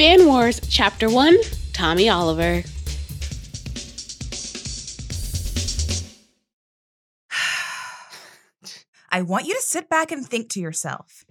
Fan Wars Chapter 1 Tommy Oliver. I want you to sit back and think to yourself.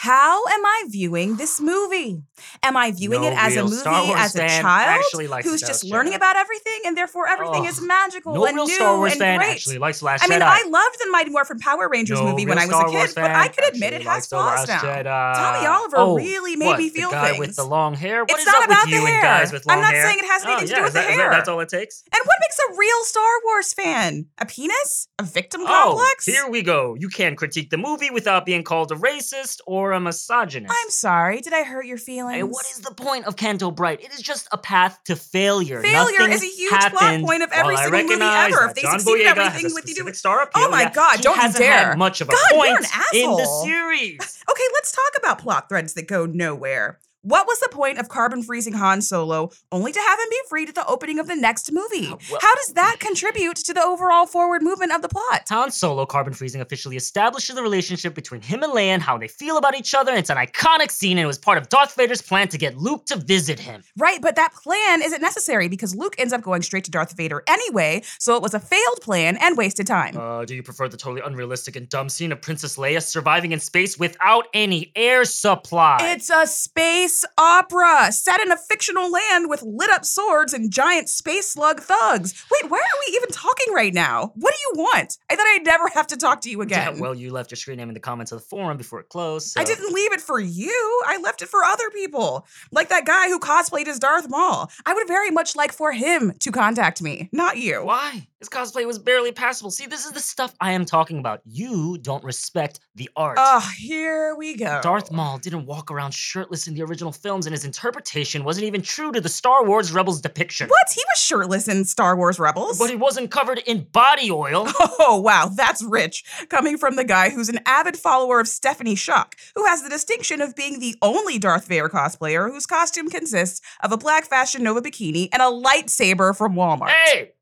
How am I viewing this movie? Am I viewing No it as a movie as a child who's just learning about everything and therefore everything Oh, is magical No and real new Star Wars and fan great? actually likes Last I mean, Jedi. I loved the Mighty Morphin Power Rangers no movie when I was Star a kid, but I could admit it has flaws now. Jedi. Tommy Oliver oh, really made what, me feel the guy with things. the long hair. What It's not about with the hair. with I'm not hair? saying it has Oh, anything to yeah, do with the that- is that- hair. That's all it takes. And what makes a real Star Wars fan? A penis? A victim Oh, complex? here we go. You can't critique the movie without being called a racist or a misogynist. I'm sorry. Did I hurt your feelings? Hey, what is the point of Canto Bight? It is just a path to failure. Failure Nothing is a huge plot point of every I single movie ever. If they John succeed in Boyega everything with you do- star appeal, Oh my yeah, God, he don't hasn't dare. Much of a God, you're point in the series. Okay, let's talk about plot threads that go nowhere. What was the point of carbon freezing Han Solo only to have him be freed at the opening of the next movie? Well- How does that contribute to the overall forward movement of the plot? Han Solo carbon freezing officially establishes the relationship between him and Leia and how they feel about each other. It's an iconic scene and it was part of Darth Vader's plan to get Luke to visit him. Right, but that plan isn't necessary because Luke ends up going straight to Darth Vader anyway, so it was a failed plan and wasted time. Uh, do you prefer the totally unrealistic and dumb scene of Princess Leia surviving in space without any air supply? It's a space opera set in a fictional land with lit up swords and giant space slug thugs. Wait, why are we even talking right now? What do you want? I thought I'd never have to talk to you Yeah, again. well, you left your screen name in the comments of the forum before it closed. I didn't leave it for you. I left it for other people. Like that guy who cosplayed as Darth Maul. I would very much like for him to contact me, not you. Why? His cosplay was barely passable. See, this is the stuff I am talking about. You don't respect the art. Oh, here we go. Darth Maul didn't walk around shirtless in the original films, and his interpretation wasn't even true to the Star Wars Rebels depiction. What? He was shirtless in Star Wars Rebels. But he wasn't covered in body oil. Oh, wow, that's rich. Coming from the guy who's an avid follower of Stephanie Schuck, who has the distinction of being the only Darth Vader cosplayer whose costume consists of a black Fashion Nova bikini and a lightsaber from Walmart. hey!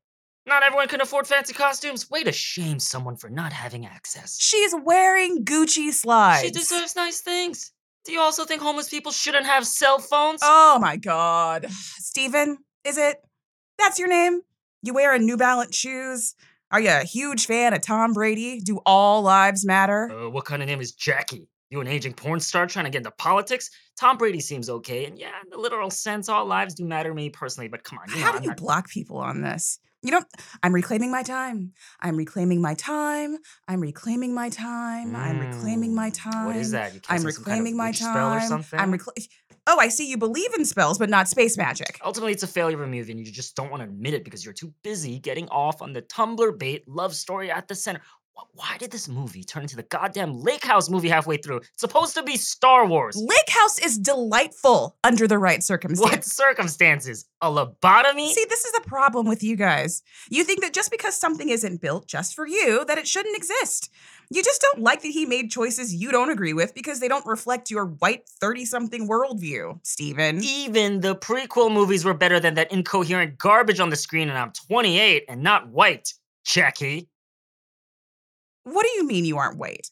Not everyone can afford fancy costumes. Way to shame someone for not having access. She's wearing Gucci slides. She deserves nice things. Do you also think homeless people shouldn't have cell phones? Oh my god. Steven, is it? That's your name? You wear a New Balance shoes? Are you a huge fan of Tom Brady? Do all lives matter? Uh, what kind of name is Jackie? You an aging porn star trying to get into politics? Tom Brady seems okay, and yeah, in the literal sense, all lives do matter to me personally. But come on, you know, How do you not- block people on this? You know, I'm reclaiming my time. I'm reclaiming my time. I'm reclaiming my time. I'm reclaiming my Mm, time. What is that? You I'm some kind of reclaiming my spell or time. something? I'm recla- Oh, I see you believe in spells, but not space magic. Ultimately, it's a failure of a movie, and you just don't want to admit it because you're too busy getting off on the Tumblr bait love story at the center. Wh- Why did this movie turn into the goddamn Lake House movie halfway through? It's supposed to be Star Wars. Lake House is delightful under the right circumstances. What circumstances? A lobotomy? See, this is the problem with you guys. You think that just because something isn't built just for you, that it shouldn't exist. You just don't like that he made choices you don't agree with because they don't reflect your white 30 something worldview, Steven. Even the prequel movies were better than that incoherent garbage on the screen, and I'm 28 and not white, Jackie. What do you mean you aren't white?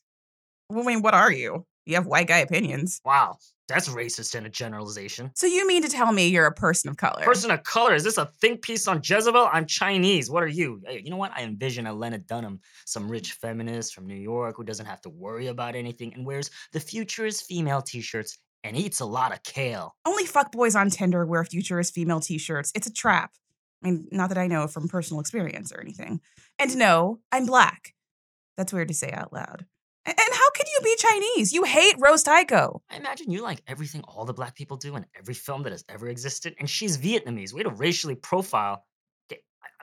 I mean, what are you? You have white guy opinions. Wow, that's racist and a generalization. So you mean to tell me you're a person of color? Person of color, is this a think piece on Jezebel? I'm Chinese. What are you? Hey, you know what? I envision a Lena Dunham, some rich feminist from New York who doesn't have to worry about anything and wears the future is female t shirts and eats a lot of kale. Only fuckboys on Tinder wear futurist female t-shirts. It's a trap. I mean, not that I know from personal experience or anything. And no, I'm black. That's weird to say out loud. And how can you be Chinese? You hate Rose Tico. I imagine you like everything all the black people do in every film that has ever existed, and she's Vietnamese. Way to racially profile.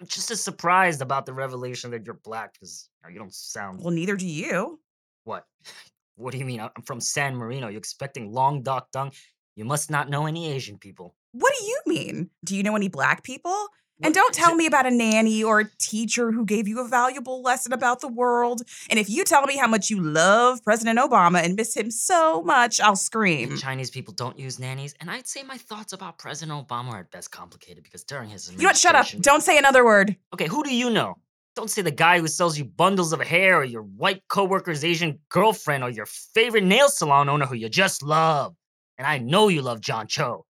I'm just as surprised about the revelation that you're black because you don't sound. Well, neither do you. What? What do you mean? I'm from San Marino. You're expecting Long Duk Dong? You must not know any Asian people. What do you mean? Do you know any black people? And don't tell me about a nanny or a teacher who gave you a valuable lesson about the world. And if you tell me how much you love President Obama and miss him so much, I'll scream. Chinese people don't use nannies, and I'd say my thoughts about President Obama are at best complicated because during his administration, You know what? Shut up. Don't say another word. Okay, who do you know? Don't say the guy who sells you bundles of hair, or your white coworker's Asian girlfriend, or your favorite nail salon owner who you just love. And I know you love John Cho.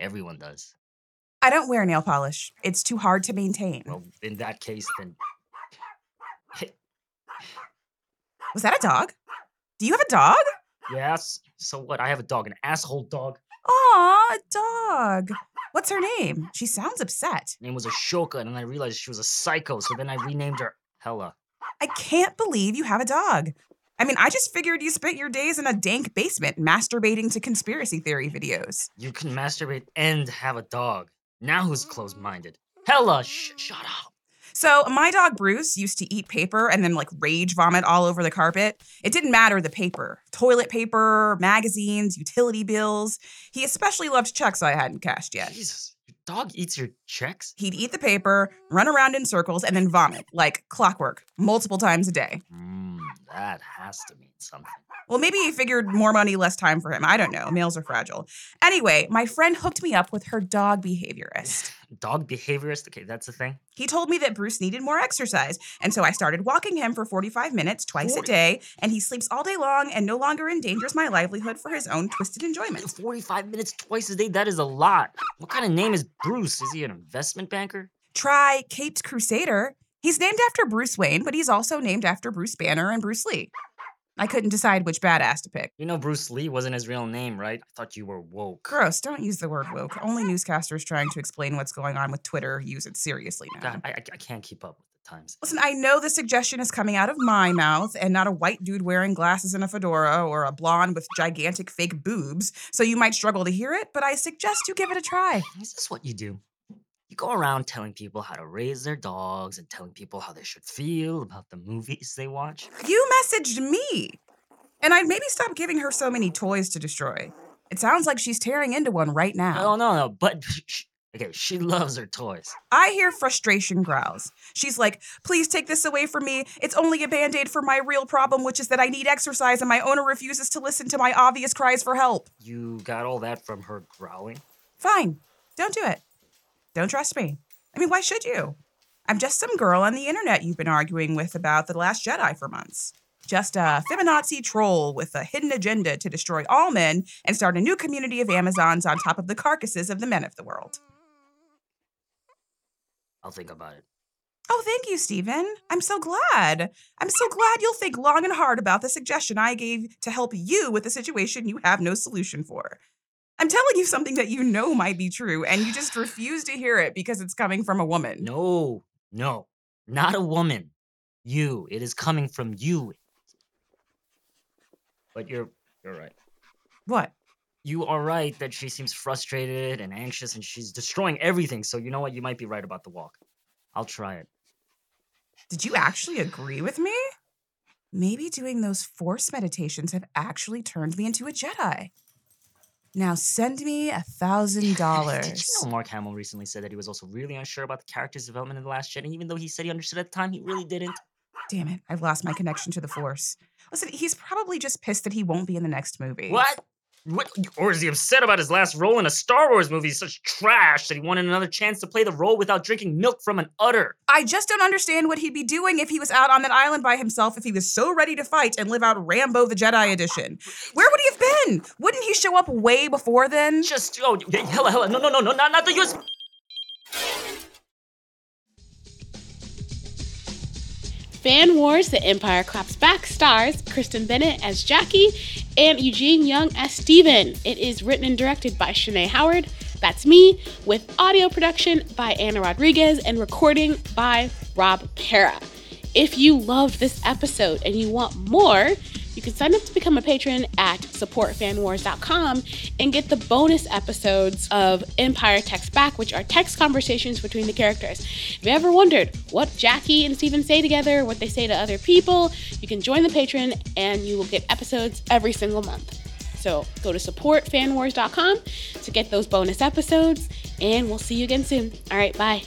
Everyone does. I don't wear nail polish. It's too hard to maintain. Well, in that case, then Was that a dog? Do you have a dog? yes. So what? I have a dog, an asshole dog. Aw, a dog. What's her name? She sounds upset. Her name was Ahsoka, and then I realized she was a psycho, so then I renamed her Hella. I can't believe you have a dog. I mean, I just figured you spent your days in a dank basement masturbating to conspiracy theory videos. You can masturbate and have a dog. Now who's closed-minded? Hella, sh- shut up. So, my dog Bruce used to eat paper and then like rage vomit all over the carpet. It didn't matter the paper toilet paper, magazines, utility bills. He especially loved checks I hadn't cashed yet. Jesus, dog eats your checks? He'd eat the paper, run around in circles, and then vomit like clockwork multiple times a day. Mmm, that has to mean something. Well, maybe he figured more money, less time for him. I don't know. Males are fragile. Anyway, my friend hooked me up with her dog behaviorist. Dog behaviorist? Okay, that's the thing. He told me that Bruce needed more exercise, and so I started walking him for 45 minutes twice a day, and he sleeps all day long and no longer endangers my livelihood for his own twisted enjoyment. 45 minutes twice a day? That is a lot. What kind of name is Bruce? Is he an investment banker? Try Caped Crusader. He's named after Bruce Wayne, but he's also named after Bruce Banner and Bruce Lee. I couldn't decide which badass to pick. You know Bruce Lee wasn't his real name, right? I thought you were woke. Gross, don't use the word woke. Only newscasters trying to explain what's going on with Twitter use it seriously now. God, I, I I can't keep up with the times. Listen, I know the suggestion is coming out of my mouth and not a white dude wearing glasses and a fedora or a blonde with gigantic fake boobs, so you might struggle to hear it, but I suggest you give it a try. Is this what you do? Go around telling people how to raise their dogs and telling people how they should feel about the movies they watch. You messaged me. And I'd maybe stop giving her so many toys to destroy. It sounds like she's tearing into one right oh, now. Oh no, no, but okay, she loves her toys. I hear frustration growls. She's like, please take this away from me. It's only a band aid for my real problem, which is that I need exercise and my owner refuses to listen to my obvious cries for help. You got all that from her growling? Fine. Don't do it. Don't trust me. I mean, why should you? I'm just some girl on the internet you've been arguing with about The Last Jedi for months. Just a feminazi troll with a hidden agenda to destroy all men and start a new community of Amazons on top of the carcasses of the men of the world. I'll think about it. Oh, thank you, Steven. I'm so glad. I'm so glad you'll think long and hard about the suggestion I gave to help you with a situation you have no solution for. I'm telling you something that you know might be true, and you just refuse to hear it because it's coming from a woman. No, no, not a woman. You. It is coming from you. But you're you're right. What? You are right that she seems frustrated and anxious and she's destroying everything. So you know what? You might be right about the walk. I'll try it. Did you actually agree with me? Maybe doing those force meditations have actually turned me into a Jedi. Now send me a thousand dollars. Did you know Mark Hamill recently said that he was also really unsure about the character's development in The Last Jedi, even though he said he understood at the time, he really didn't. Damn it, I've lost my connection to the force. Listen, he's probably just pissed that he won't be in the next movie. What? What? Or is he upset about his last role in a Star Wars movie? Such trash that he wanted another chance to play the role without drinking milk from an udder. I just don't understand what he'd be doing if he was out on that island by himself if he was so ready to fight and live out Rambo the Jedi edition. Where would he have been? Wouldn't he show up way before then? Just oh, yeah, hella, hella, no, no, no, no, not, not the U.S. Fan Wars The Empire Claps Back stars Kristen Bennett as Jackie and Eugene Young as Steven. It is written and directed by Shanae Howard, that's me, with audio production by Anna Rodriguez and recording by Rob Para. If you loved this episode and you want more, you can sign up to become a patron at supportfanwars.com and get the bonus episodes of Empire Text Back, which are text conversations between the characters. If you ever wondered what Jackie and Steven say together, what they say to other people, you can join the patron and you will get episodes every single month. So go to supportfanwars.com to get those bonus episodes, and we'll see you again soon. All right, bye.